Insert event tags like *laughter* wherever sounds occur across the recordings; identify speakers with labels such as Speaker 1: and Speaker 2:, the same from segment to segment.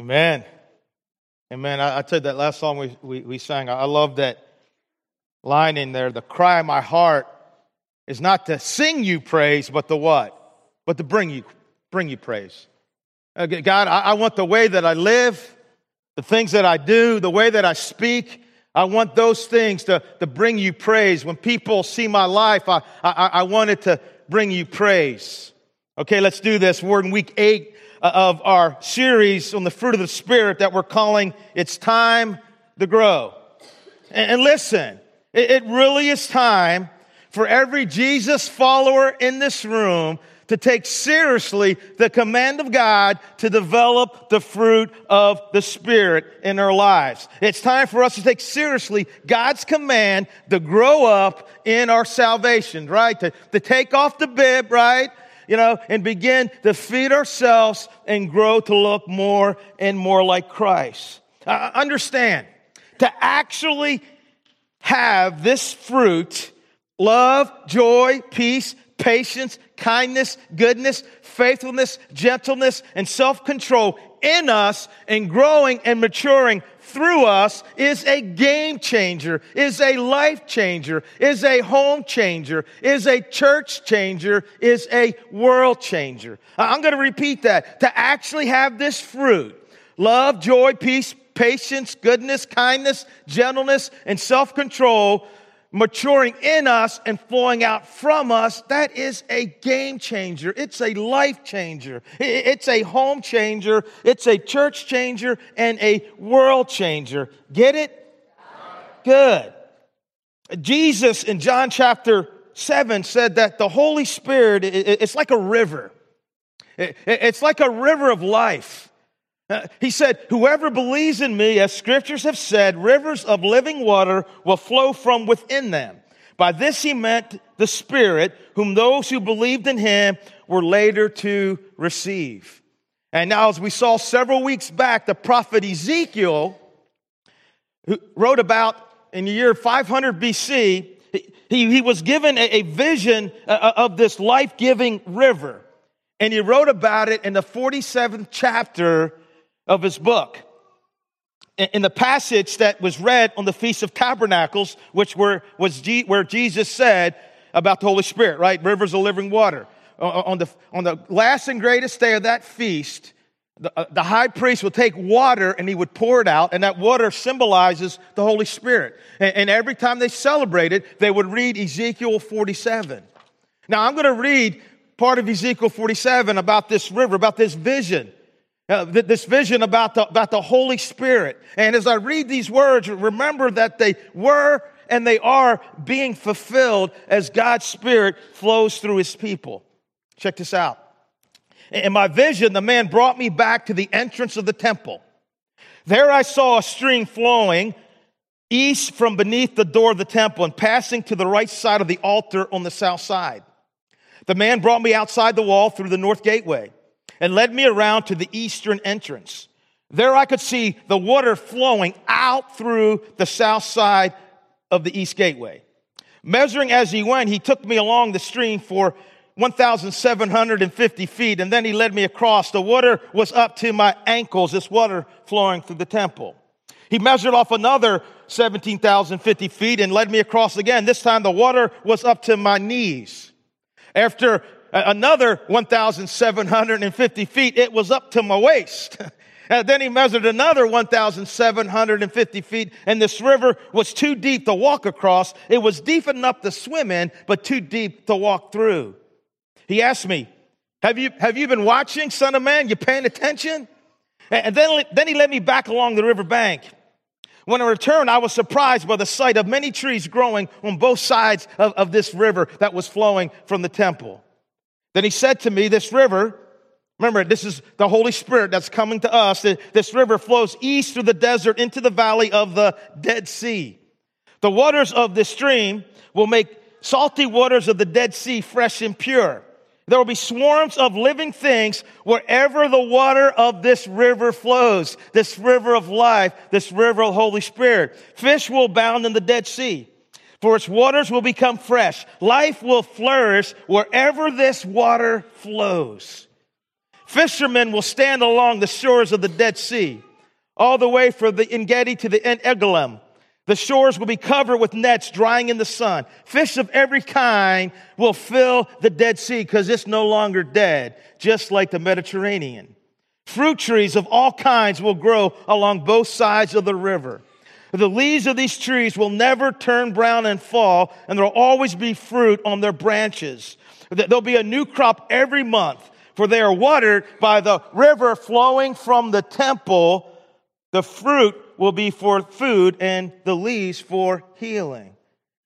Speaker 1: Amen. Amen. I, I tell you that last song we, we, we sang, I, I love that line in there. The cry of my heart is not to sing you praise, but the what? But to bring you, bring you praise. Uh, God, I, I want the way that I live, the things that I do, the way that I speak. I want those things to, to bring you praise. When people see my life, I, I, I want it to bring you praise. Okay, let's do this. We're in week eight Uh, of our series on the fruit of the Spirit that we're calling It's Time to Grow. And listen, it really is time for every Jesus follower in this room to take seriously the command of God to develop the fruit of the Spirit in our lives. It's time for us to take seriously God's command to grow up in our salvation, right? To, to take off the bib, right? You know, and begin to feed ourselves and grow to look more and more like Christ. Uh, understand, to actually have this fruit, love, joy, peace, patience, kindness, goodness, faithfulness, gentleness, and self-control in us and growing and maturing through us is a game changer, is a life changer, is a home changer, is a church changer, is a world changer. I'm going to repeat that. To actually have this fruit, love, joy, peace, patience, goodness, kindness, gentleness, and self-control maturing in us and flowing out from us, that is a game changer. It's a life changer. It's a home changer. It's a church changer and a world changer. Get it? Good. Jesus in John chapter 7 said that the Holy Spirit, it's like a river. It's like a river of life. *laughs* He said, Whoever believes in me, as scriptures have said, rivers of living water will flow from within them. By this he meant the Spirit, whom those who believed in him were later to receive. And now, as we saw several weeks back, the prophet Ezekiel, wrote about in the year 500 BC, he, he was given a, a vision uh, uh, of this life giving river. And he wrote about it in the 47th chapter of his book. In the passage that was read on the Feast of Tabernacles, which were, was G, where Jesus said about the Holy Spirit, right? Rivers of living water. On the, on the last and greatest day of that feast, the, uh, the high priest would take water and he would pour it out, and that water symbolizes the Holy Spirit. And, and every time they celebrated, they would read Ezekiel 47. Now, I'm going to read part of Ezekiel 47 about this river, about this vision. Uh, this vision about the, about the Holy Spirit. And as I read these words, remember that they were and they are being fulfilled as God's Spirit flows through His people. Check this out. In my vision, the man brought me back to the entrance of the temple. There I saw a stream flowing east from beneath the door of the temple and passing to the right side of the altar on the south side. The man brought me outside the wall through the north gateway and led me around to the eastern entrance. There I could see the water flowing out through the south side of the east gateway. Measuring as he went, he took me along the stream for 1,750 feet, and then he led me across. The water was up to my ankles, this water flowing through the temple. He measured off another 17,050 feet and led me across again. This time the water was up to my knees. After another 1,750 feet, it was up to my waist. *laughs* And then he measured another 1,750 feet, and this river was too deep to walk across. It was deep enough to swim in, but too deep to walk through. He asked me, Have you, have you been watching, son of man? You paying attention? And then, then he led me back along the river bank. When I returned, I was surprised by the sight of many trees growing on both sides of, of this river that was flowing from the temple. Then he said to me, This river, remember, this is the Holy Spirit that's coming to us. This river flows east through the desert into the valley of the Dead Sea. The waters of this stream will make salty waters of the Dead Sea fresh and pure. There will be swarms of living things wherever the water of this river flows, this river of life, this river of Holy Spirit. Fish will abound in the Dead Sea for its waters will become fresh. Life will flourish wherever this water flows. Fishermen will stand along the shores of the Dead Sea, all the way from the Engedi to the En. The shores will be covered with nets drying in the sun. Fish of every kind will fill the Dead Sea because it's no longer dead, just like the Mediterranean. Fruit trees of all kinds will grow along both sides of the river. The leaves of these trees will never turn brown and fall, and there'll always be fruit on their branches. There'll be a new crop every month, for they are watered by the river flowing from the temple. The fruit will be for food and the leaves for healing.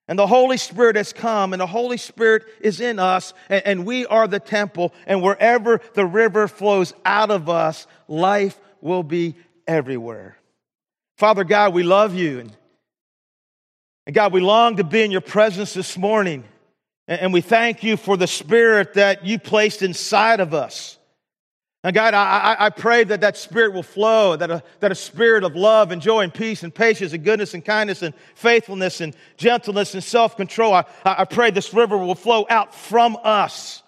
Speaker 1: And the Holy Spirit has come, and the Holy Spirit is in us, and, and, we are the temple. And wherever the river flows out of us, life will be everywhere. Father God, we love you. And, and God, we long to be in your presence this morning. And, and we thank you for the Spirit that you placed inside of us. And God, I, I pray that that spirit will flow, that a, that a spirit of love and joy and peace and patience and goodness and kindness and faithfulness and gentleness and self control. I, I pray this river will flow out from us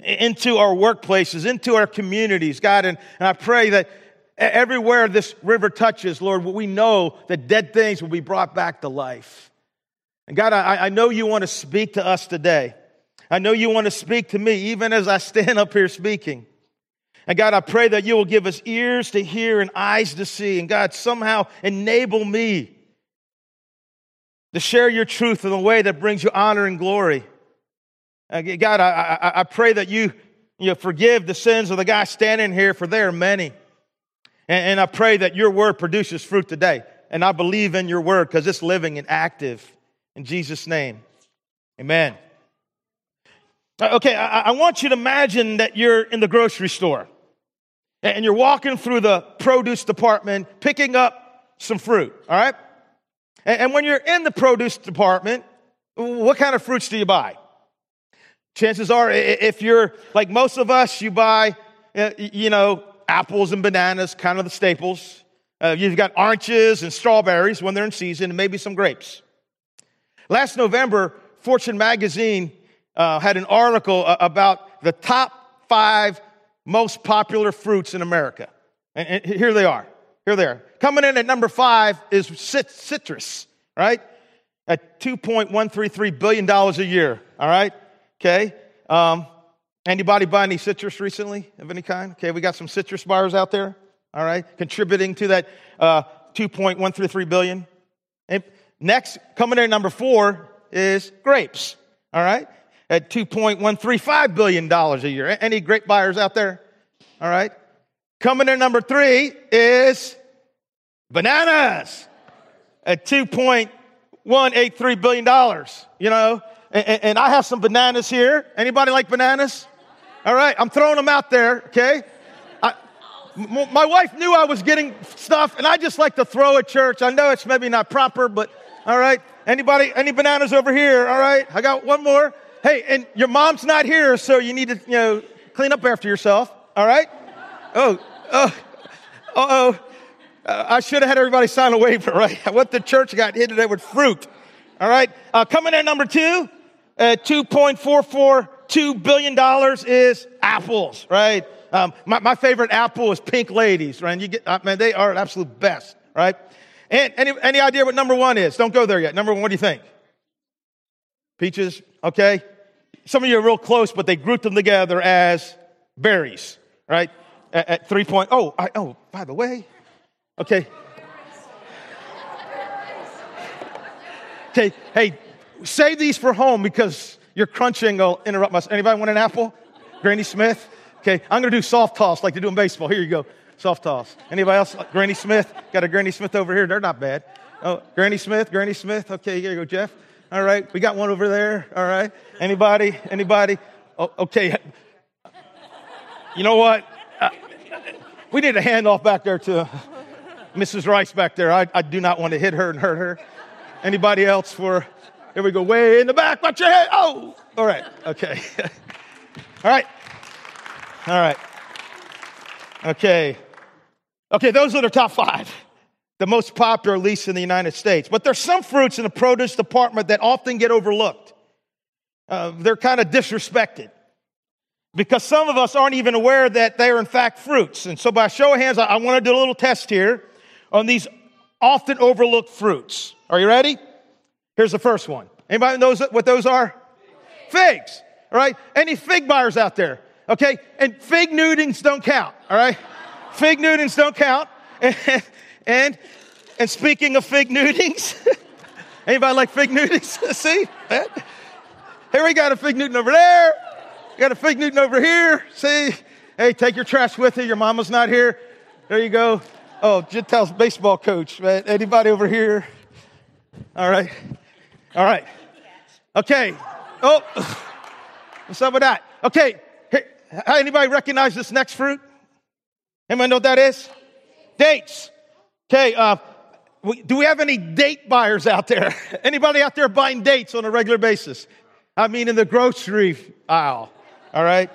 Speaker 1: into our workplaces, into our communities, God. And, and I pray that everywhere this river touches, Lord, we know that dead things will be brought back to life. And God, I, I know you want to speak to us today. I know you want to speak to me, even as I stand up here speaking. And God, I pray that you will give us ears to hear and eyes to see. And God, somehow enable me to share your truth in a way that brings you honor and glory. Uh, God, I, I, I pray that you, you forgive the sins of the guy standing here, for there are many. And, and I pray that your word produces fruit today. And I believe in your word because it's living and active. In Jesus' name, amen. Okay, I, I want you to imagine that you're in the grocery store and you're walking through the produce department picking up some fruit, all right? And when you're in the produce department, what kind of fruits do you buy? Chances are, if you're like most of us, you buy, uh, you know, apples and bananas, kind of the staples. Uh, you've got oranges and strawberries when they're in season, and maybe some grapes. Last November, Fortune magazine uh, had an article about the top five most popular fruits in America. And, and here they are. Here they are. Coming in at number five is citrus, right? At $2.133 billion a year, all right? Okay. Um, anybody buy any citrus recently of any kind? Okay, we got some citrus buyers out there, all right, contributing to that uh, 2.133 billion. And next, coming in number four is grapes, all right? at $2.135 billion a year. Any grape buyers out there? All right. Coming in number three is bananas at $2.183 billion, you know. And, and I have some bananas here. Anybody like bananas? All right, I'm throwing them out there, okay? My wife knew I was getting stuff, and I just like to throw at church. I know it's maybe not proper, but all right. Anybody, any bananas over here? All right, I got one more. Hey, and your mom's not here, so you need to, you know, clean up after yourself. All right? Oh, oh, oh. I should have had everybody sign a waiver, *laughs* right? What the church got hit today with fruit. All right. Uh, coming in number two, uh, 2.44 $2 billion is apples, right? Um, my, my, favorite apple is Pink Ladies, right? You get, uh, man, they are absolute best, right? And any, any idea what number one is? Don't go there yet. Number one, what do you think? Peaches, okay? Some of you are real close, but they grouped them together as berries, right? At, at three point, oh, I, oh, by the way, okay. Okay, hey, save these for home because your crunching will interrupt my. Anybody want an apple? Granny Smith. Okay, I'm gonna do soft toss like they do in baseball. Here you go, soft toss. Anybody else? Granny Smith. Got a Granny Smith over here. They're not bad. Oh, Granny Smith, Granny Smith. Okay, here you go, Jeff. All right, we got one over there. All right, anybody? Anybody? Oh, okay. You know what? Uh, we need a handoff back there to Mrs. Rice back there. I, I do not want to hit her and hurt her. Anybody else for? Here we go, way in the back. Watch your head. Oh, all right. Okay. *laughs* all right. All right. Okay. Okay, those are the top five the most popular, at least in the United States. But there's some fruits in the produce department that often get overlooked. Uh, they're kind of disrespected. because some of us aren't even aware that they are in fact fruits. And so by show of hands, I, I want to do a little test here on these often overlooked fruits. Are you ready? Here's the first one. Anybody knows what those are? Figs. All right. Any fig buyers out there? Okay. And fig Newtons don't count. All right. Fig Newtons don't count. And, *laughs* and, and speaking of fig Newtons, *laughs* anybody like fig Newtons? *laughs* See? Here we got a fig Newton over there. You got a fig Newton over here. See? Hey, take your trash with you. Your mama's not here. There you go. Oh, Gentile's baseball coach. man. Anybody over here? All right. All right. Okay. Oh, what's up with that? Okay. Hey, anybody recognize this next fruit? Anybody know what that is? Dates. Okay. Uh, do we have any date buyers out there? *laughs* Anybody out there buying dates on a regular basis? I mean, in the grocery aisle. All right.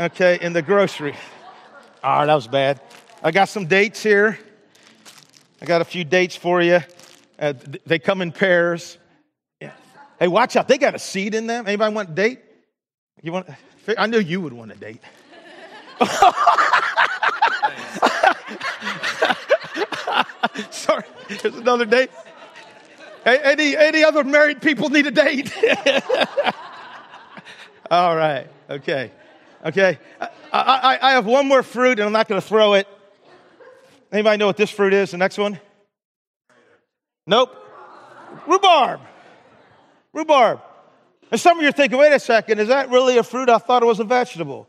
Speaker 1: Okay. In the grocery. Oh, that was bad. I got some dates here. I got a few dates for you. Uh, they come in pairs. Hey, watch out. They got a seed in them. Anybody want a date? You want? I knew you would want a date. *laughs* Sorry, there's another date. Any, any other married people need a date? *laughs* All right, okay, okay. I, I, I have one more fruit and I'm not going to throw it. Anybody know what this fruit is? The next one? Nope. Rhubarb. Rhubarb. And some of you are thinking, wait a second, is that really a fruit? I thought it was a vegetable.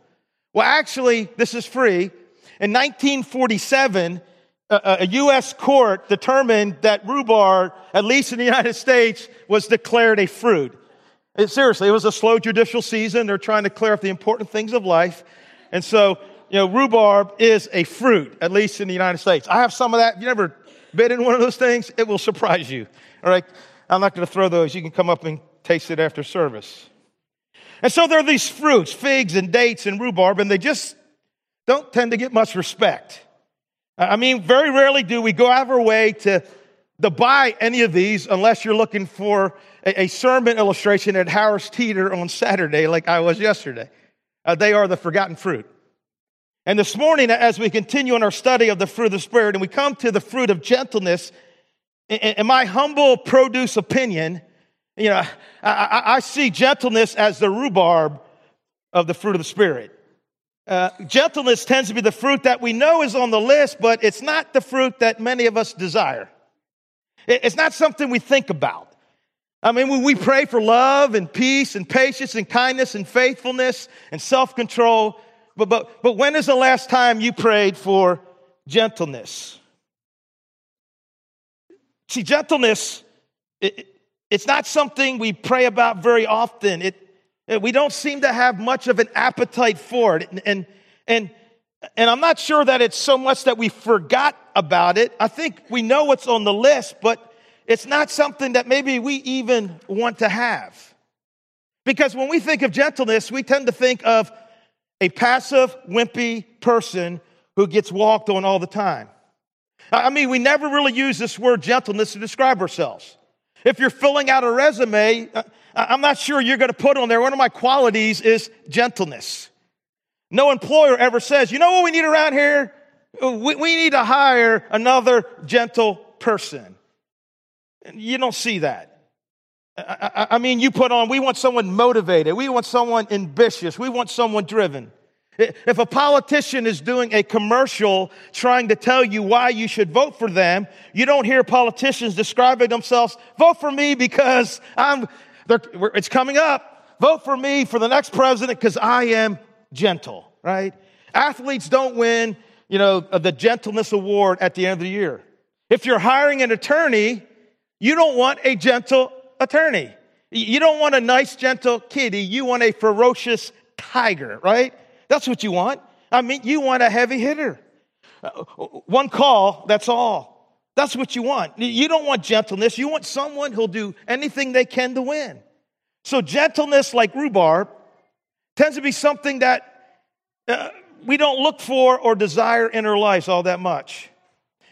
Speaker 1: Well, actually, this is free. In 1947, a, U.S. court determined that rhubarb, at least in the United States, was declared a fruit. It, seriously, it was a slow judicial season. They're trying to clear up the important things of life. And so, you know, rhubarb is a fruit, at least in the United States. I have some of that. You never bit in one of those things? It will surprise you. All right. I'm not going to throw those. You can come up and taste it after service. And so there are these fruits, figs and dates and rhubarb, and they just don't tend to get much respect. I mean, very rarely do we go out of our way to, to buy any of these unless you're looking for a, a sermon illustration at Harris Teeter on Saturday, like I was yesterday. Uh, they are the forgotten fruit. And this morning, as we continue in our study of the fruit of the Spirit, and we come to the fruit of gentleness, in my humble produce opinion, you know, I, I see gentleness as the rhubarb of the fruit of the Spirit. Uh, gentleness tends to be the fruit that we know is on the list, but it's not the fruit that many of us desire. It's not something we think about. I mean, when we pray for love and peace and patience and kindness and faithfulness and self control, but, but, but when is the last time you prayed for gentleness? See, gentleness, it, it's not something we pray about very often. It, we don't seem to have much of an appetite for it. And, and, and, and I'm not sure that it's so much that we forgot about it. I think we know what's on the list, but it's not something that maybe we even want to have. Because when we think of gentleness, we tend to think of a passive, wimpy person who gets walked on all the time. I mean, we never really use this word gentleness to describe ourselves. If you're filling out a resume, uh, I'm not sure you're going to put on there, one of my qualities is gentleness. No employer ever says, you know what we need around here? We, we need to hire another gentle person. You don't see that. I, I, mean, you put on, we want someone motivated. We want someone ambitious. We want someone driven. If a politician is doing a commercial trying to tell you why you should vote for them, you don't hear politicians describing themselves, vote for me because I'm, it's coming up. Vote for me for the next president because I am gentle, right? Athletes don't win, you know, uh, the gentleness award at the end of the year. If you're hiring an attorney, you don't want a gentle attorney. You don't want a nice, gentle kitty. You want a ferocious tiger, right? That's what you want. I mean, you want a heavy hitter. Uh, one call, that's all. That's what you want. You don't want gentleness. You want someone who'll do anything they can to win. So, gentleness, like rhubarb, tends to be something that uh, we don't look for or desire in our lives all that much.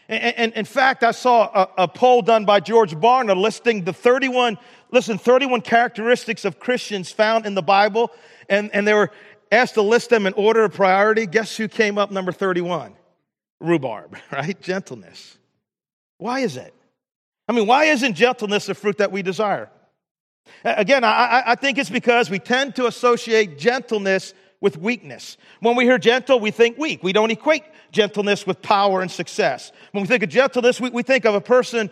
Speaker 1: And, and, in fact, I saw a, a, poll done by George Barna listing the 31, listen, 31 characteristics of Christians found in the Bible. And, and they were asked to list them in order of priority, guess who came up number 31? Rhubarb, *laughs* right? Gentleness. Why is it? I mean, why isn't gentleness the fruit that we desire? Again, I, I think it's because we tend to associate gentleness with weakness. When we hear gentle, we think weak. We don't equate gentleness with power and success. When we think of gentleness, we, we think of a person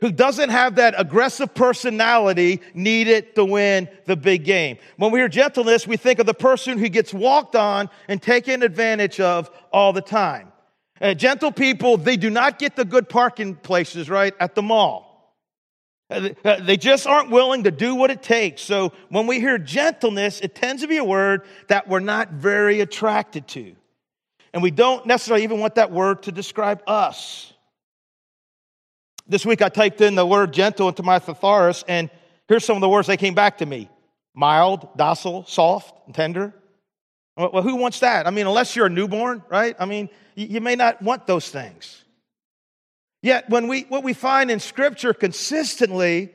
Speaker 1: who, doesn't have that aggressive personality needed to win the big game. When we hear gentleness, we think of the person who gets walked on and taken advantage of all the time. Uh, gentle people, they do not get the good parking places, right, at the mall. Uh, uh, they just aren't willing to do what it takes. So when we hear gentleness, it tends to be a word that we're not very attracted to. And we don't necessarily even want that word to describe us. This week I typed in the word gentle into my thesaurus, and here's some of the words that came back to me mild, docile, soft, and tender. Well, who wants that? I mean, unless you're a newborn, right? I mean, you may not want those things. Yet, when we, what we find in Scripture consistently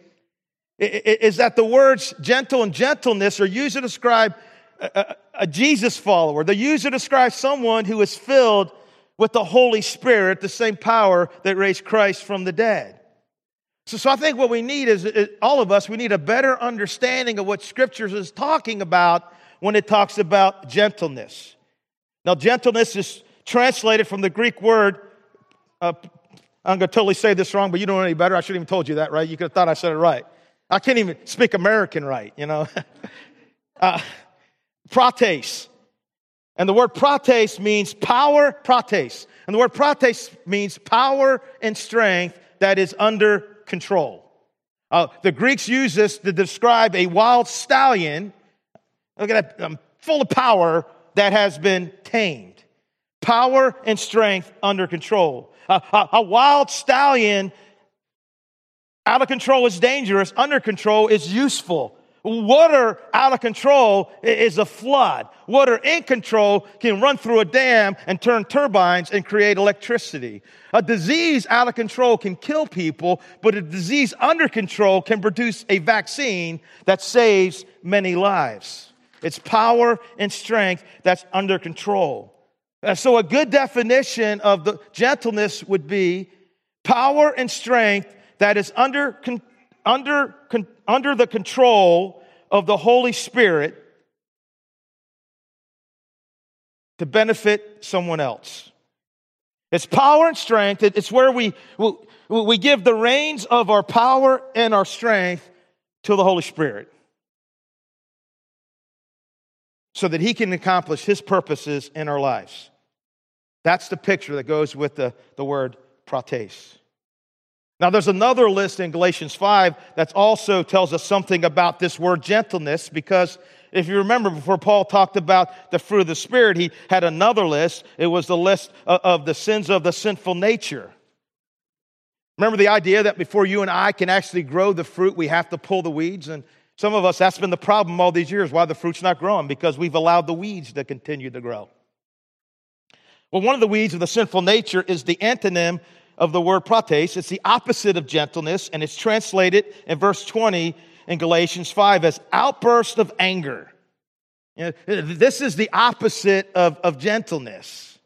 Speaker 1: is that the words gentle and gentleness are used to describe a, a, Jesus follower. They're used to describe someone who is filled with the Holy Spirit, the same power that raised Christ from the dead. So, so I think what we need is, is all of us, we need a better understanding of what Scripture is talking about when it talks about gentleness. Now, gentleness is translated from the Greek word uh, I'm going to totally say this wrong, but you don't know any better. I should have even told you that, right? You could have thought I said it right. I can't even speak American right, you know. *laughs* uh, prates. And the word prates means power, prates. And the word prates means power and strength that is under control. Uh, the Greeks use this to describe a wild stallion, look at that, um, full of power that has been tamed. Power and strength under control. A, a, a wild stallion out of control is dangerous, under control is useful. Water out of control is a flood. Water in control can run through a dam and turn turbines and create electricity. A disease out of control can kill people, but a disease under control can produce a vaccine that saves many lives. It's power and strength that's under control. Uh, so, a good definition of the gentleness would be power and strength that is under, under, under the control of the Holy Spirit to benefit someone else. It's power and strength. It's where we, we give the reins of our power and our strength to the Holy Spirit so that He can accomplish His purposes in our lives. That's the picture that goes with the, the word prates. Now, there's another list in Galatians 5 that also tells us something about this word gentleness because if you remember, before Paul talked about the fruit of the Spirit, he had another list. It was the list of the sins of the sinful nature. Remember the idea that before you and I can actually grow the fruit, we have to pull the weeds? And some of us, that's been the problem all these years why the fruit's not growing because we've allowed the weeds to continue to grow. Well, one of the weeds of the sinful nature is the antonym of the word prates. It's the opposite of gentleness, and it's translated in verse 20 in Galatians 5 as outburst of anger. You know, this is the opposite of, of gentleness.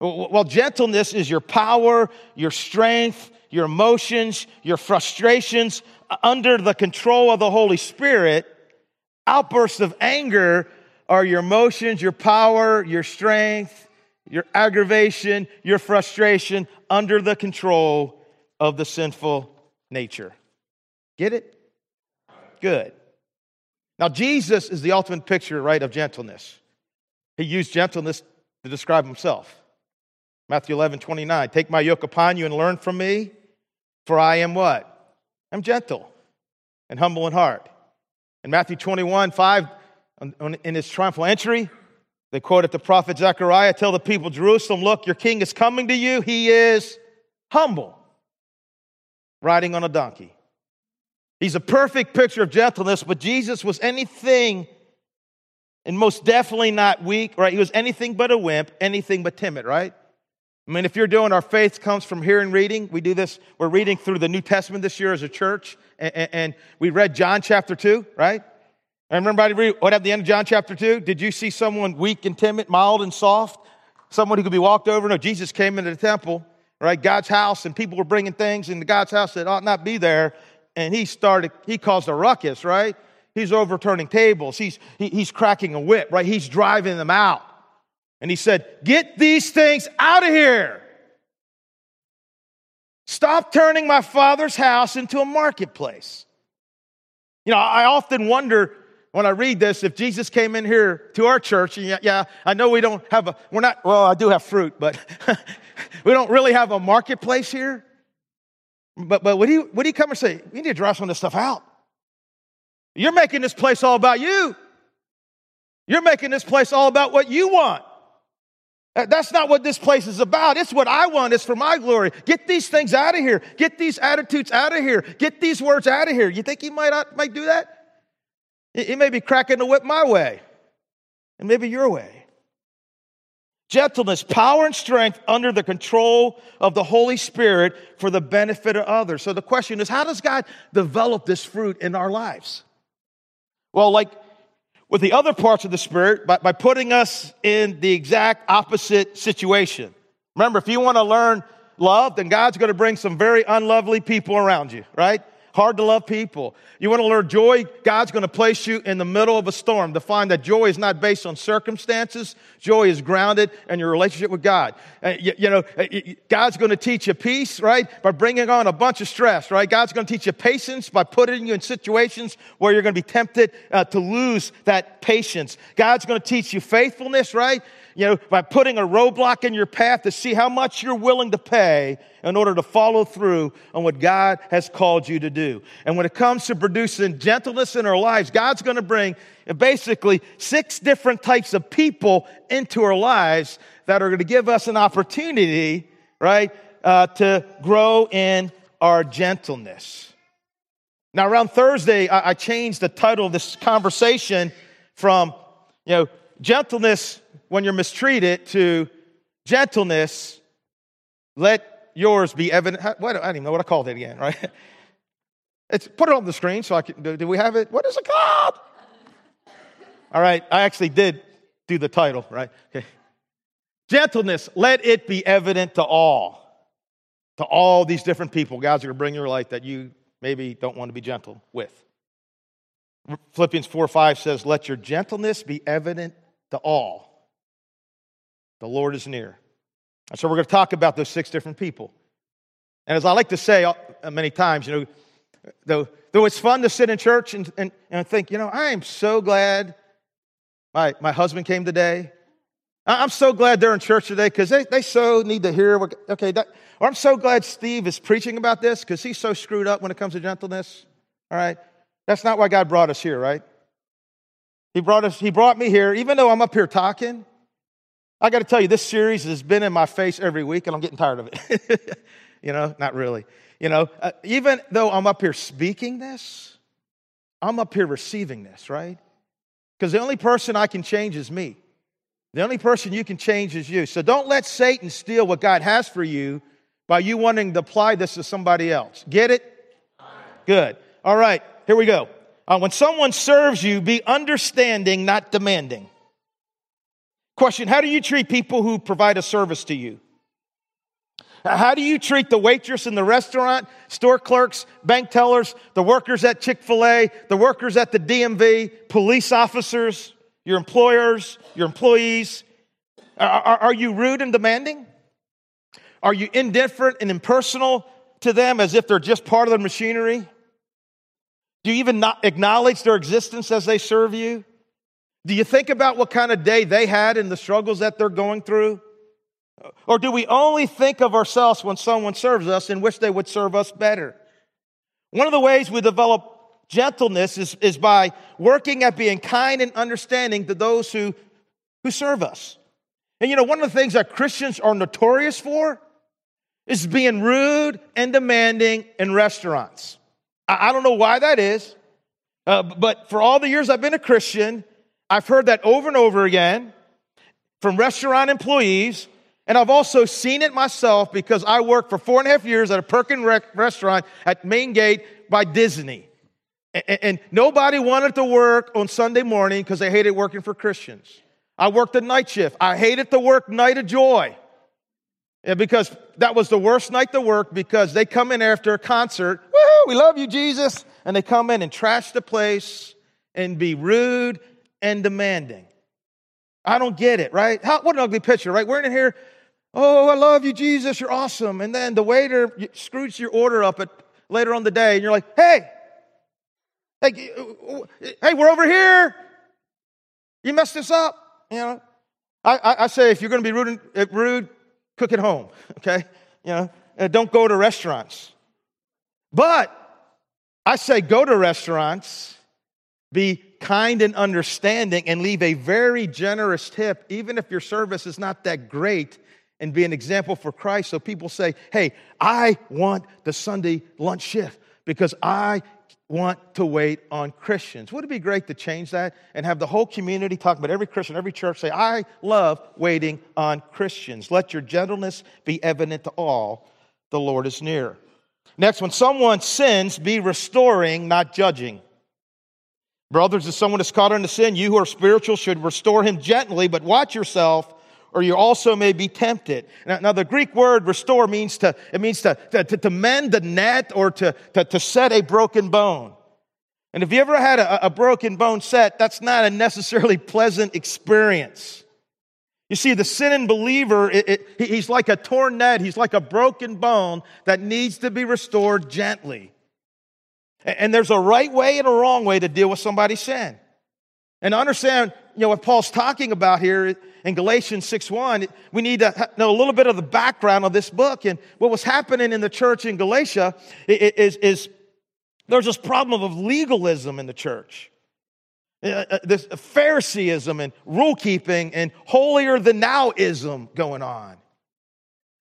Speaker 1: Well, gentleness is your power, your strength, your emotions, your frustrations under the control of the Holy Spirit. Outbursts of anger are your emotions, your power, your strength, your aggravation, your frustration under the control of the sinful nature. Get it? Good. Now, Jesus is the ultimate picture, right, of gentleness. He used gentleness to describe himself. Matthew 11, 29. Take my yoke upon you and learn from me, for I am what? I'm gentle and humble in heart. In Matthew 21, 5, in his triumphal entry, they quoted the prophet Zechariah Tell the people, Jerusalem, look, your king is coming to you. He is humble, riding on a donkey. He's a perfect picture of gentleness, but Jesus was anything and most definitely not weak, right? He was anything but a wimp, anything but timid, right? I mean, if you're doing our faith comes from hearing reading, we do this, we're reading through the New Testament this year as a church, and, and we read John chapter 2, right? And remember, read what at the end of John chapter 2? Did you see someone weak and timid, mild and soft? Someone who could be walked over? No, Jesus came into the temple, right? God's house, and people were bringing things into God's house that ought not be there. And he started, he caused a ruckus, right? He's overturning tables. He's, he, he's cracking a whip, right? He's driving them out. And he said, Get these things out of here. Stop turning my father's house into a marketplace. You know, I often wonder when I read this if Jesus came in here to our church, yeah, yeah I know we don't have a, we're not, well, I do have fruit, but *laughs* we don't really have a marketplace here. But, but would he, would he come and say, we need to draw some of this stuff out? You're making this place all about you. You're making this place all about what you want. Uh, that's not what this place is about. It's what I want. It's for my glory. Get these things out of here. Get these attitudes out of here. Get these words out of here. You think he might, might do that? He may be cracking the whip my way, and maybe your way. Gentleness, power, and strength under the control of the Holy Spirit for the benefit of others. So the question is how does God develop this fruit in our lives? Well, like with the other parts of the Spirit, by, by putting us in the exact opposite situation. Remember, if you want to learn love, then God's going to bring some very unlovely people around you, right? Hard to love people. You want to learn joy? God's going to place you in the middle of a storm to find that joy is not based on circumstances. Joy is grounded in your relationship with God. Uh, you, you, know, God's going to teach you peace, right? By bringing on a bunch of stress, right? God's going to teach you patience by putting you in situations where you're going to be tempted uh, to lose that patience. God's going to teach you faithfulness, right? You know, by putting a roadblock in your path to see how much you're willing to pay in order to follow through on what God has called you to do. And when it comes to producing gentleness in our lives, God's going to bring basically six different types of people into our lives that are going to give us an opportunity, right, uh, to grow in our gentleness. Now, around Thursday, I, I changed the title of this conversation from, you know, gentleness when you're mistreated to gentleness, let yours be evident. I don't even know what I called it again, right? *laughs* It's, put it on the screen so I can, do, we have it? What is it called? All right, I actually did do the title, right? Okay. Gentleness, let it be evident to all. To all these different people, God's going to bring your life that you maybe don't want to be gentle with. Philippians 4 5 says, Let your gentleness be evident to all. The Lord is near. And so we're going to talk about those six different people. And as I like to say uh, many times, you know, though, though it's fun to sit in church and, and, and think, you know, I am so glad my, my husband came today. I'm so glad they're in church today because they, they so need to hear what, okay, that, or I'm so glad Steve is preaching about this because he's so screwed up when it comes to gentleness. All right. That's not why God brought us here, right? He brought us, he brought me here, even though I'm up here talking, I got to tell you, this series has been in my face every week, and I'm getting tired of it. *laughs* you know, not really. You know, uh, even though I'm up here speaking this, I'm up here receiving this, right? Because the only person I can change is me. The only person you can change is you. So don't let Satan steal what God has for you by you wanting to apply this to somebody else. Get it? Good. All right, here we go. Uh, when someone serves you, be understanding, not demanding. Question How do you treat people who provide a service to you? How do you treat the waitress in the restaurant, store clerks, bank tellers, the workers at Chick fil A, the workers at the DMV, police officers, your employers, your employees? Are, are, are you rude and demanding? Are you indifferent and impersonal to them as if they're just part of the machinery? Do you even not acknowledge their existence as they serve you? Do you think about what kind of day they had and the struggles that they're going through? Or do we only think of ourselves when someone serves us and wish they would serve us better? One of the ways we develop gentleness is, is by working at being kind and understanding to those who, who serve us. And you know, one of the things that Christians are notorious for is being rude and demanding in restaurants. I, I don't know why that is, uh, but for all the years I've been a Christian, I've heard that over and over again from restaurant employees, and I've also seen it myself because I worked for four and a half years at a Perkin restaurant at Main Gate by Disney. And, and nobody wanted to work on Sunday morning because they hated working for Christians. I worked the night shift. I hated to work Night of Joy. Yeah, because that was the worst night to work because they come in after a concert. We love you, Jesus. And they come in and trash the place and be rude and demanding. I don't get it, right? How, what an ugly picture, right? We're in here, oh, I love you, Jesus, you're awesome. And then the waiter screws your order up at, later on the day, and you're like, hey, hey, hey, we're over here. You messed this up. You know, I, I, I say if you're going to be rude, uh, rude, cook at home. *laughs* Okay, you know, uh, don't go to restaurants. But I say go to restaurants, be kind and understanding and leave a very generous tip, even if your service is not that great, and be an example for Christ. So people say, hey, I want the Sunday lunch shift because I want to wait on Christians. Would it be great to change that and have the whole community talk about every Christian, every church say, I love waiting on Christians. Let your gentleness be evident to all. The Lord is near. Next, when someone sins, be restoring, not judging. Brothers, if someone is caught in a sin, you who are spiritual should restore him gently, but watch yourself, or you also may be tempted. Now, now the Greek word restore means to, it means to, to, to mend the net or to, to, to, set a broken bone. And if you ever had a, a broken bone set, that's not a necessarily pleasant experience. You see, the sinning believer, it, it, he's like a torn net, he's like a broken bone that needs to be restored gently. And there's a right way and a wrong way to deal with somebody's sin. And understand, you know, what Paul's talking about here in Galatians 6.1, we need to know a little bit of the background of this book. And what was happening in the church in Galatia is, is there's this problem of legalism in the church. Uh, uh, this Phariseeism and rule keeping and holier than nowism going on.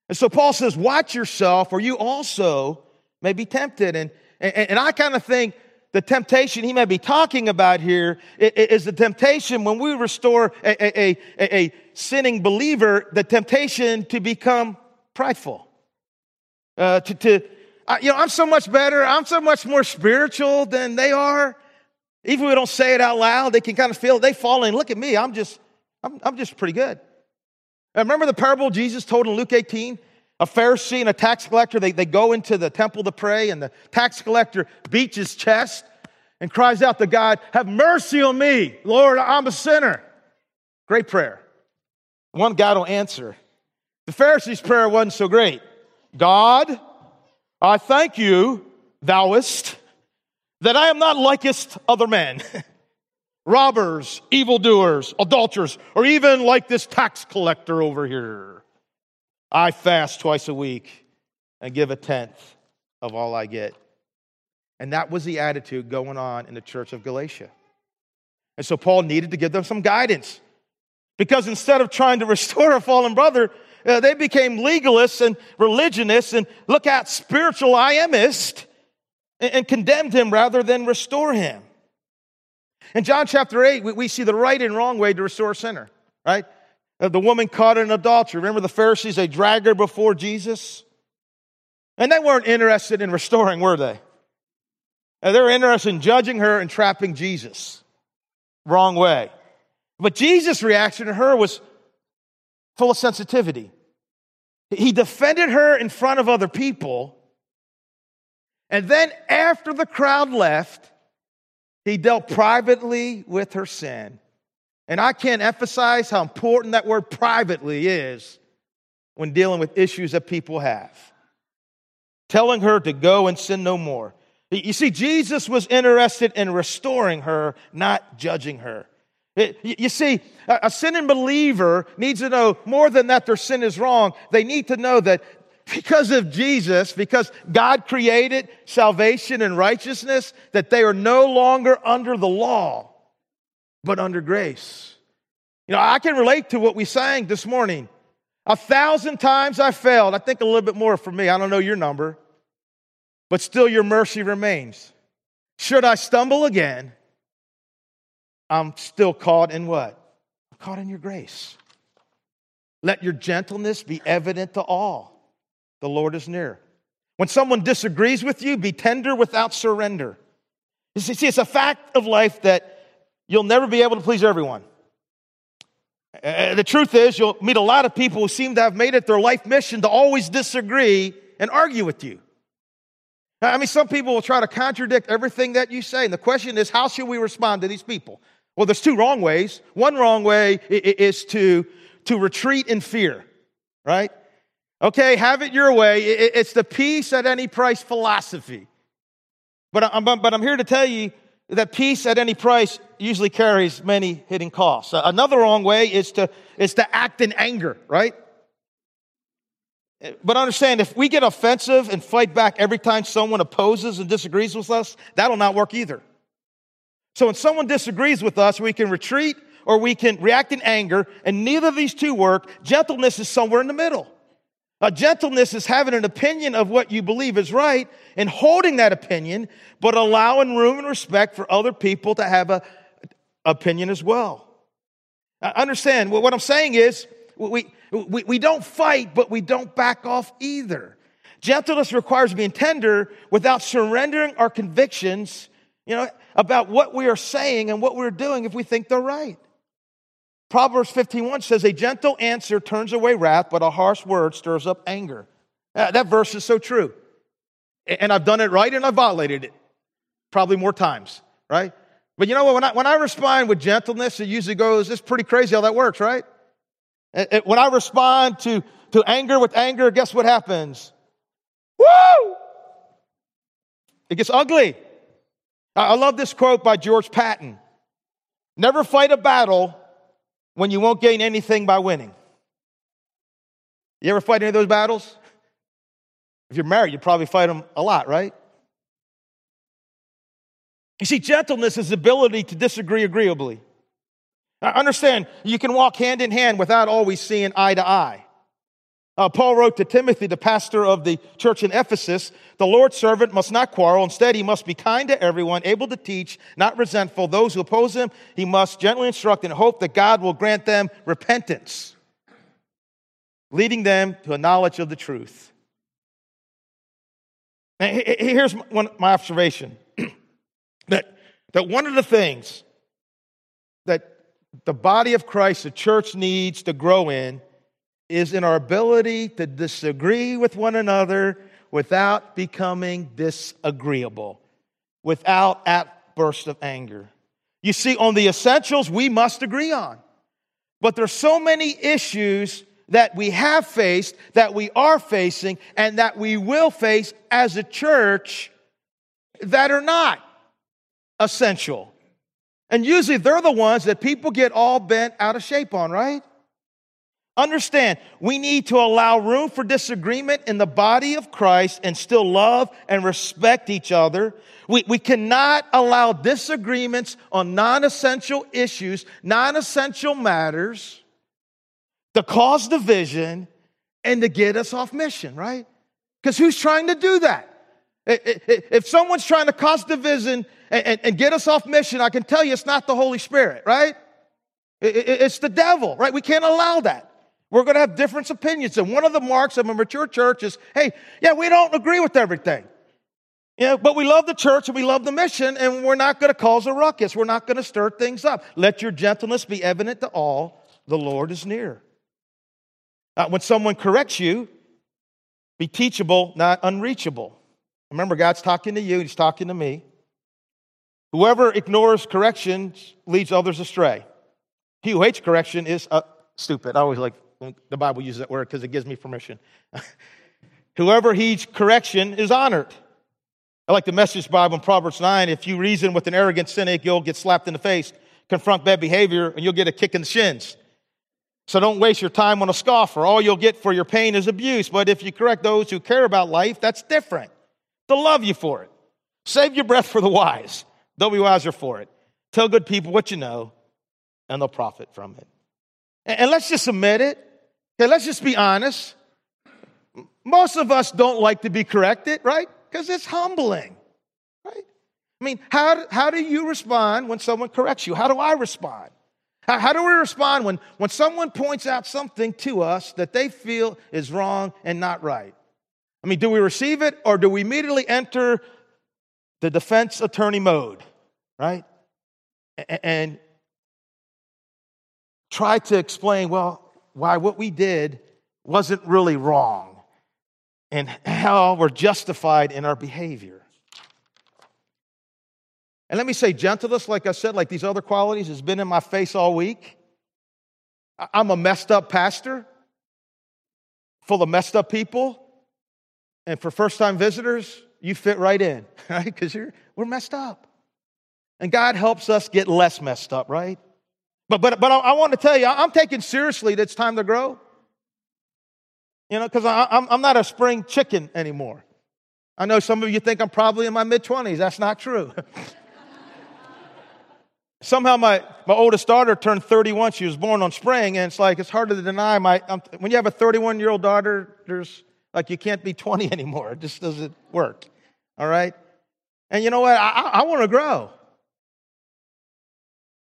Speaker 1: And so Paul says, watch yourself or you also may be tempted. And and, and I kind of think the temptation he may be talking about here is the temptation when we restore a, a, a, a sinning believer, the temptation to become prideful. Uh, to, to you know, I'm so much better, I'm so much more spiritual than they are. Even if we don't say it out loud, they can kind of feel it. They fall in. Look at me, I'm just, I'm, I'm just pretty good. remember the parable Jesus told in Luke 18? A Pharisee and a tax collector, they, they go into the temple to pray, and the tax collector beats his chest and cries out to God, Have mercy on me, Lord, I'm a sinner. Great prayer. One God will answer. The Pharisee's prayer wasn't so great. God, I thank you, Thou thouest, that I am not likest other men, *laughs* robbers, evildoers, adulterers, or even like this tax collector over here. I fast twice a week and give a tenth of all I get. And that was the attitude going on in the church of Galatia. And so Paul needed to give them some guidance. Because instead of trying to restore a fallen brother, uh, they became legalists and religionists and look at spiritual IMist and, and condemned him rather than restore him. In John chapter 8, we, see the right and wrong way to restore a sinner, right? Uh, the woman caught in adultery. Remember the Pharisees, they dragged her before Jesus? And they weren't interested in restoring, were they? Uh, they were interested in judging her and trapping Jesus. Wrong way. But Jesus' reaction to her was full of sensitivity. He defended her in front of other people. And then, after the crowd left, he dealt privately with her sin and I can't emphasize how important that word privately is when dealing with issues that people have. Telling her to go and sin no more. You see, Jesus was interested in restoring her, not judging her. You see, a sinning believer needs to know more than that their sin is wrong. They need to know that because of Jesus, because God created salvation and righteousness, that they are no longer under the law but under grace. You know, I can relate to what we sang this morning. A thousand times I failed. I think a little bit more for me. I don't know your number, but still your mercy remains. Should I stumble again, I'm still caught in what? I'm caught in your grace. Let your gentleness be evident to all. The Lord is near. When someone disagrees with you, be tender without surrender. You see, it's a fact of life that you'll never be able to please everyone. Uh, the truth is, you'll meet a lot of people who seem to have made it their life mission to always disagree and argue with you. I mean, some people will try to contradict everything that you say. And the question is, how should we respond to these people? Well, there's two wrong ways. One wrong way is to, to retreat in fear, right? Okay, have it your way. It's the peace at any price philosophy. But uh, I'm, but I'm here to tell you that peace at any price usually carries many hidden costs. Uh, another wrong way is to, is to act in anger, right? But understand, if we get offensive and fight back every time someone opposes and disagrees with us, that'll not work either. So when someone disagrees with us, we can retreat or we can react in anger, and neither of these two work. Gentleness is somewhere in the middle. A gentleness is having an opinion of what you believe is right and holding that opinion, but allowing room and respect for other people to have an opinion as well. Now, understand what I'm saying is we, we, we don't fight, but we don't back off either. Gentleness requires being tender without surrendering our convictions, you know, about what we are saying and what we're doing if we think they're right. Proverbs 15:1 says, A gentle answer turns away wrath, but a harsh word stirs up anger. Uh, that verse is so true. And I've done it right and I've violated it probably more times, right? But you know what? When I, when I respond with gentleness, it usually goes, it's pretty crazy how that works, right? When I respond to, to anger with anger, guess what happens? Woo! It gets ugly. I love this quote by George Patton Never fight a battle when you won't gain anything by winning. You ever fight any of those battles? If you're married, you probably fight them a lot, right? You see, gentleness is the ability to disagree agreeably. Now, understand, you can walk hand in hand without always seeing eye to eye. Uh, Paul wrote to Timothy, the pastor of the church in Ephesus, the Lord's servant must not quarrel. Instead, he must be kind to everyone, able to teach, not resentful. Those who oppose him, he must gently instruct and hope that God will grant them repentance, leading them to a knowledge of the truth. Now, here's one, my observation *clears throat* that, that one of the things that the body of Christ, the church needs to grow in is in our ability to disagree with one another without becoming disagreeable, without outbursts of anger. You see, on the essentials, we must agree on. But there's so many issues that we have faced, that we are facing, and that we will face as a church that are not essential. And usually they're the ones that people get all bent out of shape on, right? Understand, we need to allow room for disagreement in the body of Christ and still love and respect each other. We, we cannot allow disagreements on non essential issues, non essential matters to cause division and to get us off mission, right? Because who's trying to do that? If someone's trying to cause division and get us off mission, I can tell you it's not the Holy Spirit, right? It's the devil, right? We can't allow that. We're going to have different opinions. And one of the marks of a mature church is hey, yeah, we don't agree with everything. Yeah, but we love the church and we love the mission, and we're not going to cause a ruckus. We're not going to stir things up. Let your gentleness be evident to all. The Lord is near. Uh, when someone corrects you, be teachable, not unreachable. Remember, God's talking to you, He's talking to me. Whoever ignores correction leads others astray. He who hates correction is uh, stupid. I always like the Bible uses that word because it gives me permission. *laughs* Whoever heeds correction is honored. I like the message Bible in Proverbs 9. If you reason with an arrogant cynic, you'll get slapped in the face. Confront bad behavior, and you'll get a kick in the shins. So don't waste your time on a scoffer. All you'll get for your pain is abuse. But if you correct those who care about life, that's different. They'll love you for it. Save your breath for the wise. They'll be wiser for it. Tell good people what you know, and they'll profit from it. And let's just admit it. Okay, let's just be honest. Most of us don't like to be corrected, right? Because it's humbling, right? I mean, how, how do you respond when someone corrects you? How do I respond? How, how do we respond when, when someone points out something to us that they feel is wrong and not right? I mean, do we receive it or do we immediately enter the defense attorney mode? right? And try to explain, well, why what we did wasn't really wrong and how we're justified in our behavior. And let me say, gentleness, like I said, like these other qualities, has been in my face all week. I'm a messed up pastor, full of messed up people. And for first time visitors, you fit right in, *laughs* right? Because we're messed up. And God helps us get less messed up, right? But, but, but I, I want to tell you, I'm taking seriously that it's time to grow. You know, because I'm, I'm not a spring chicken anymore. I know some of you think I'm probably in my mid 20s. That's not true. *laughs* Somehow, my, my oldest daughter turned 31. She was born on spring, and it's like it's hard to deny. My, I'm, when you have a 31 year old daughter, there's like you can't be 20 *laughs* anymore. It just doesn't work. All right? And you know what? I, I, I want to grow.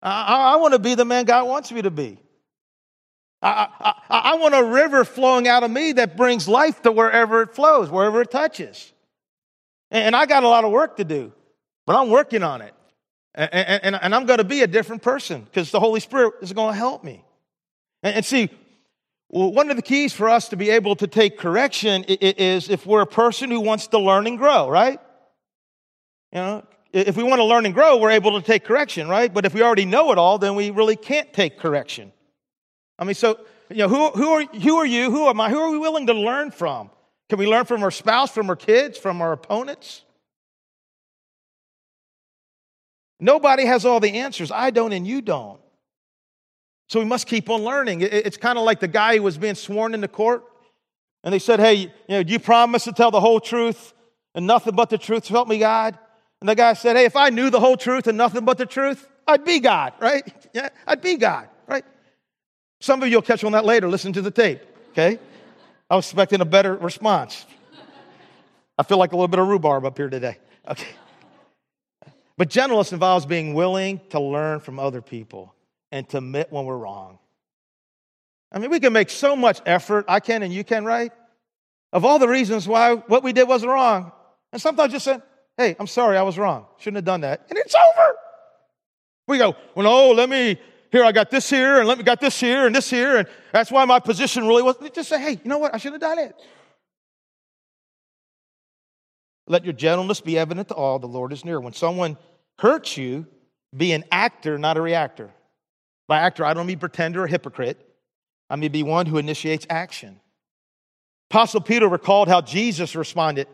Speaker 1: I, I want to be the man God wants me to be. I, I, I, want a river flowing out of me that brings life to wherever it flows, wherever it touches. And I got a lot of work to do, but I'm working on it. And, and, and I'm going to be a different person because the Holy Spirit is going to help me. And, and see, one of the keys for us to be able to take correction is if we're a person who wants to learn and grow, right? You know, if we want to learn and grow, we're able to take correction, right? But if we already know it all, then we really can't take correction. I mean, so, you know, who, who, are, who are you? Who am I? Who are we willing to learn from? Can we learn from our spouse, from our kids, from our opponents? Nobody has all the answers. I don't, and you don't. So we must keep on learning. It's kind of like the guy who was being sworn into court, and they said, Hey, you know, do you promise to tell the whole truth and nothing but the truth? So help me, God. And the guy said, Hey, if I knew the whole truth and nothing but the truth, I'd be God, right? Yeah, I'd be God, right? Some of you will catch on that later. Listen to the tape, okay? I was expecting a better response. I feel like a little bit of rhubarb up here today. Okay. But gentleness involves being willing to learn from other people and to admit when we're wrong. I mean, we can make so much effort. I can and you can, right? Of all the reasons why what we did wasn't wrong. And sometimes just say, hey, I'm sorry, I was wrong. Shouldn't have done that. And it's over. We go, well, no, let me here, I got this here, and let me got this here, and this here, and that's why my position really was. Just say, hey, you know what? I should have done it. Let your gentleness be evident to all. The Lord is near. When someone hurts you, be an actor, not a reactor. By actor, I don't mean pretender or hypocrite. I mean be one who initiates action. Apostle Peter recalled how Jesus responded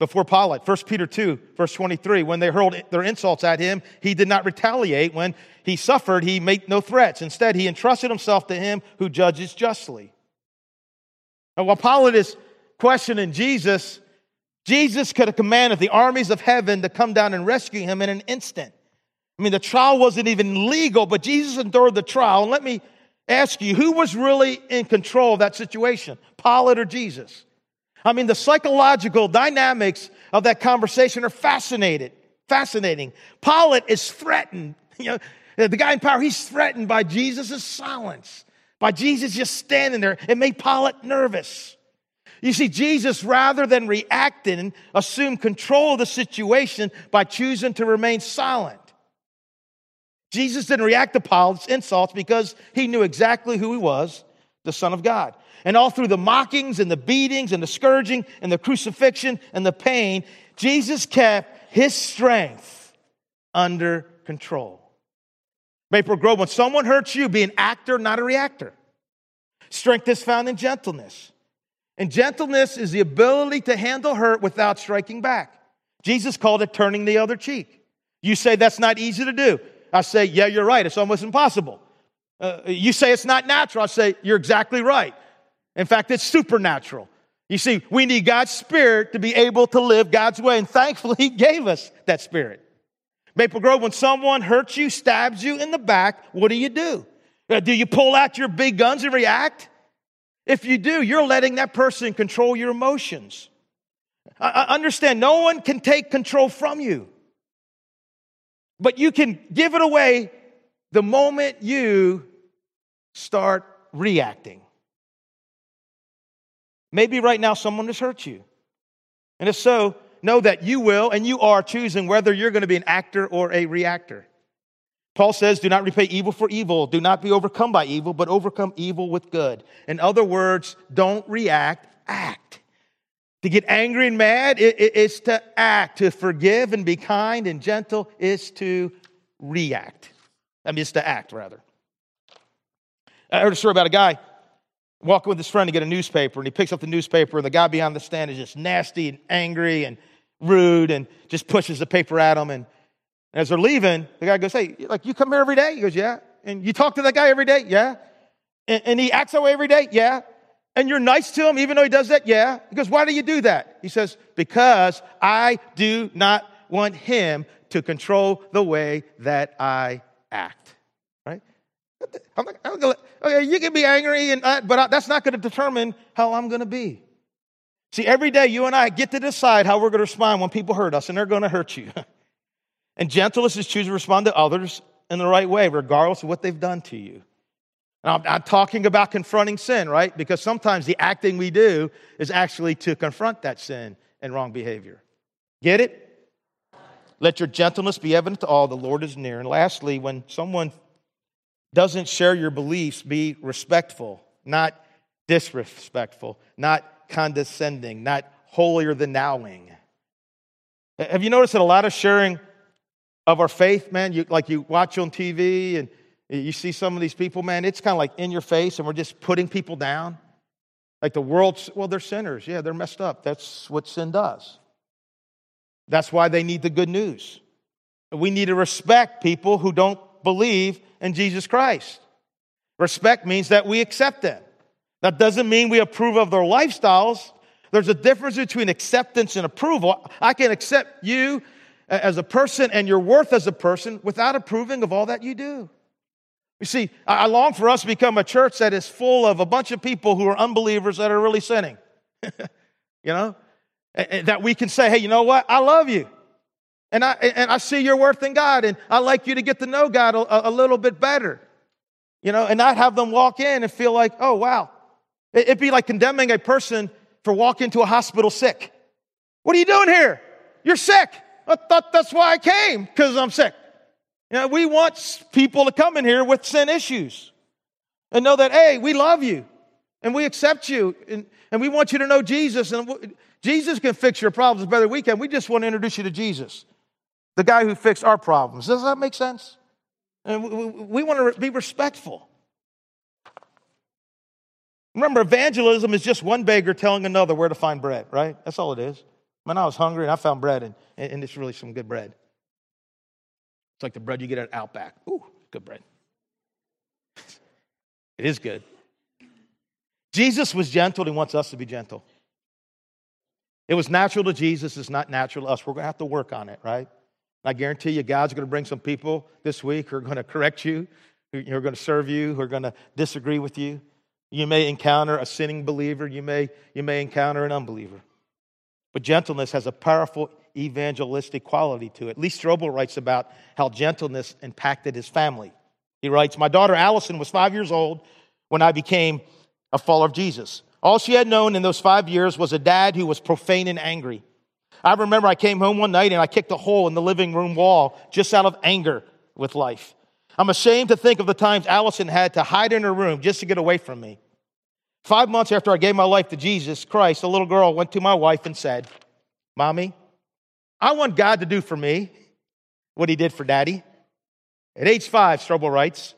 Speaker 1: before Pilate. 1 Peter 2, verse 23. When they hurled their insults at him, he did not retaliate. When he suffered, he made no threats. Instead, he entrusted himself to him who judges justly. And while Pilate is questioning Jesus, Jesus could have commanded the armies of heaven to come down and rescue him in an instant. I mean, the trial wasn't even legal, but Jesus endured the trial. And let me ask you, who was really in control of that situation? Pilate or Jesus? I mean, the psychological dynamics of that conversation are fascinated, fascinating. Pilate is threatened. *laughs* You know, the guy in power, he's threatened by Jesus' silence, by Jesus just standing there. It made Pilate nervous. You see, Jesus, rather than reacting, assumed control of the situation by choosing to remain silent. Jesus didn't react to Pilate's insults because he knew exactly who he was, the Son of God. And all through the mockings and the beatings and the scourging and the crucifixion and the pain, Jesus kept his strength under control. Maple Grove, when someone hurts you, be an actor, not a reactor. Strength is found in gentleness. And gentleness is the ability to handle hurt without striking back. Jesus called it turning the other cheek. You say that's not easy to do. I say, yeah, you're right. It's almost impossible. Uh, you say it's not natural. I say, you're exactly right. In fact, it's supernatural. You see, we need God's Spirit to be able to live God's way, and thankfully, *laughs* He gave us that Spirit. Maple Grove, when someone hurts you, stabs you in the back, what do you do? Uh, do you pull out your big guns and react? If you do, you're letting that person control your emotions. I understand, no one can take control from you, but you can give it away the moment you start reacting. Maybe right now someone has hurt you. And if so, know that you will and you are choosing whether you're going to be an actor or a reactor. Paul says, Do not repay evil for evil. Do not be overcome by evil, but overcome evil with good. In other words, don't react, act. To get angry and mad is to act. To forgive and be kind and gentle is to react. I mean, it's to act, rather. I heard a story about a guy walking with his friend to get a newspaper, and he picks up the newspaper, and the guy behind the stand is just nasty and angry and rude and just pushes the paper at him. And as they're leaving, the guy goes, Hey, like, you come here every day? He goes, Yeah. And you talk to that guy every day? Yeah. And, and he acts that way every day? Yeah. And you're nice to him even though he does that? Yeah. He goes, Why do you do that? He says, Because I do not want him to control the way that I act. I'm not, I'm gonna, okay, you can be angry, and uh, but that's not going to determine how I'm going to be. See, every day you and I get to decide how we're going to respond when people hurt us, and they're going to hurt you. *laughs* and gentleness is choosing to respond to others in the right way, regardless of what they've done to you. I'm, I'm talking about confronting sin, right? Because sometimes the acting we do is actually to confront that sin and wrong behavior. Get it? Let your gentleness be evident to all. The Lord is near. And lastly, when someone doesn't share your beliefs, be respectful, not disrespectful, not condescending, not holier than thouing. Have you noticed that a lot of sharing of our faith, man, you, like you watch on TV and you see some of these people, man, it's kind of like in your face and we're just putting people down. Like the world, well, they're sinners. Yeah, they're messed up. That's what sin does. That's why they need the good news. We need to respect people who don't believe in Jesus Christ. Respect means that we accept them. That doesn't mean we approve of their lifestyles. There's a difference between acceptance and approval. I can accept you as a person and your worth as a person without approving of all that you do. You see, I long for us to become a church that is full of a bunch of people who are unbelievers that are really sinning. *laughs* you know? That we can say, hey, you know what? I love you. And I, and I see your worth in God, and I like you to get to know God a, a little bit better. You know, and not have them walk in and feel like, oh, wow. It'd be like condemning a person for walking to a hospital sick. What are you doing here? You're sick. I thought that's why I came, because I'm sick. You know, we want people to come in here with sin issues and know that, hey, we love you and we accept you and, and we want you to know Jesus. And Jesus can fix your problems better than we can. We just want to introduce you to Jesus, the guy who fixed our problems. Does that make sense? And we, want to be respectful. Remember, evangelism is just one beggar telling another where to find bread, right? That's all it is. When I was hungry and I found bread, and, and it's really some good bread. It's like the bread you get at Outback. Ooh, good bread. *laughs* it is good. Jesus was gentle, and he wants us to be gentle. It was natural to Jesus, it's not natural to us. We're going to have to work on it, right? I guarantee you, God's going to bring some people this week who are going to correct you, who are going to serve you, who are going to disagree with you. You may encounter a sinning believer, you may, you may encounter an unbeliever. But gentleness has a powerful evangelistic quality to it. Lee Strobel writes about how gentleness impacted his family. He writes, My daughter Allison was five years old when I became a follower of Jesus. All she had known in those five years was a dad who was profane and angry. I remember I came home one night and I kicked a hole in the living room wall just out of anger with life. I'm ashamed to think of the times Allison had to hide in her room just to get away from me. Five months after I gave my life to Jesus Christ, a little girl went to my wife and said, Mommy, I want God to do for me what he did for daddy. At age five, Strobel writes.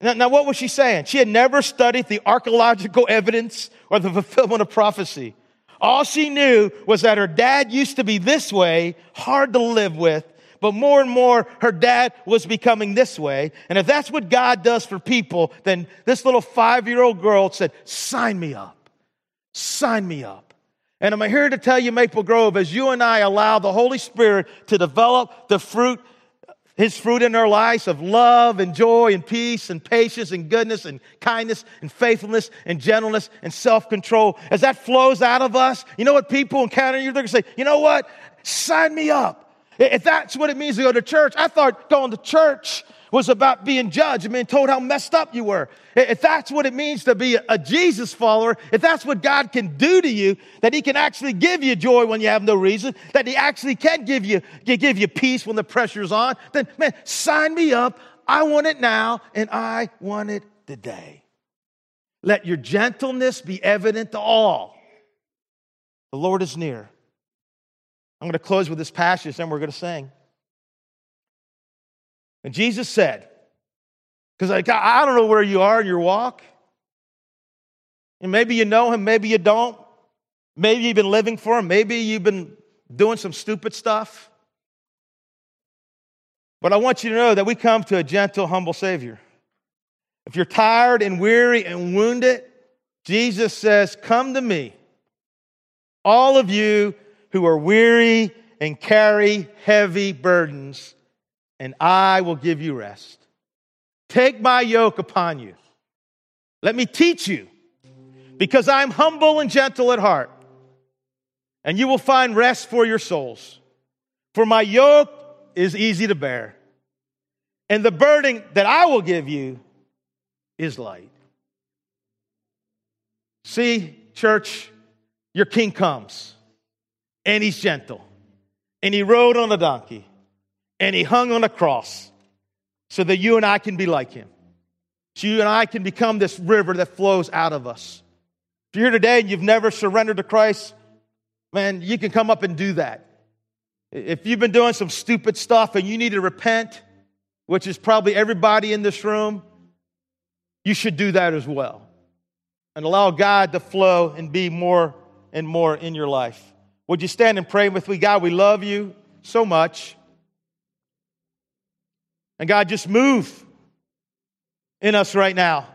Speaker 1: Now, now, what was she saying? She had never studied the archaeological evidence or the fulfillment of prophecy. All she knew was that her dad used to be this way, hard to live with, but more and more her dad was becoming this way. And if that's what God does for people, then this little five year old girl said, Sign me up. Sign me up. And I'm here to tell you, Maple Grove, as you and I allow the Holy Spirit to develop the fruit, His fruit in our lives of love and joy and peace and patience and goodness and kindness and faithfulness and gentleness and self control, as that flows out of us, you know what people encounter you? They're going to say, you know what? Sign me up. If that's what it means to go to church, I thought going to church was about being judged and being told how messed up you were. If that's what it means to be a Jesus follower, if that's what God can do to you, that He can actually give you joy when you have no reason, that He actually can give you, give you peace when the pressure's on, then man, sign me up. I want it now and I want it today. Let your gentleness be evident to all. The Lord is near. I'm going to close with this passage, and we're going to sing. And Jesus said, because like, I don't know where you are in your walk. And maybe you know him, maybe you don't. Maybe you've been living for him, maybe you've been doing some stupid stuff. But I want you to know that we come to a gentle, humble Savior. If you're tired and weary and wounded, Jesus says, Come to me, all of you who are weary and carry heavy burdens, and I will give you rest. Take my yoke upon you. Let me teach you, because I'm humble and gentle at heart, and you will find rest for your souls. For my yoke is easy to bear, and the burden that I will give you is light. See, church, your king comes and he's gentle. And he rode on a donkey and he hung on a cross so that you and I can be like him. So you and I can become this river that flows out of us. If you're here today and you've never surrendered to Christ, man, you can come up and do that. If you've been doing some stupid stuff and you need to repent, which is probably everybody in this room, you should do that as well. And allow God to flow and be more and more in your life. Would you stand and pray with me? God, we love you so much. And God, just move in us right now.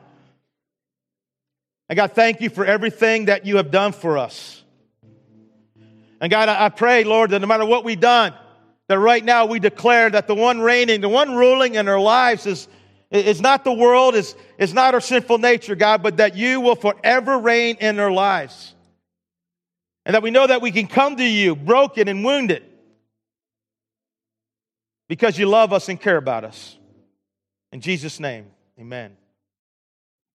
Speaker 1: And God, thank you for everything that you have done for us. And God, I pray, Lord, that no matter what we've done, that right now we declare that the one reigning, the one ruling in our lives is, is not the world, is, is not our sinful nature, God, but that you will forever reign in our lives. And that we know that we can come to you broken and wounded because you love us and care about us. In Jesus' name, amen.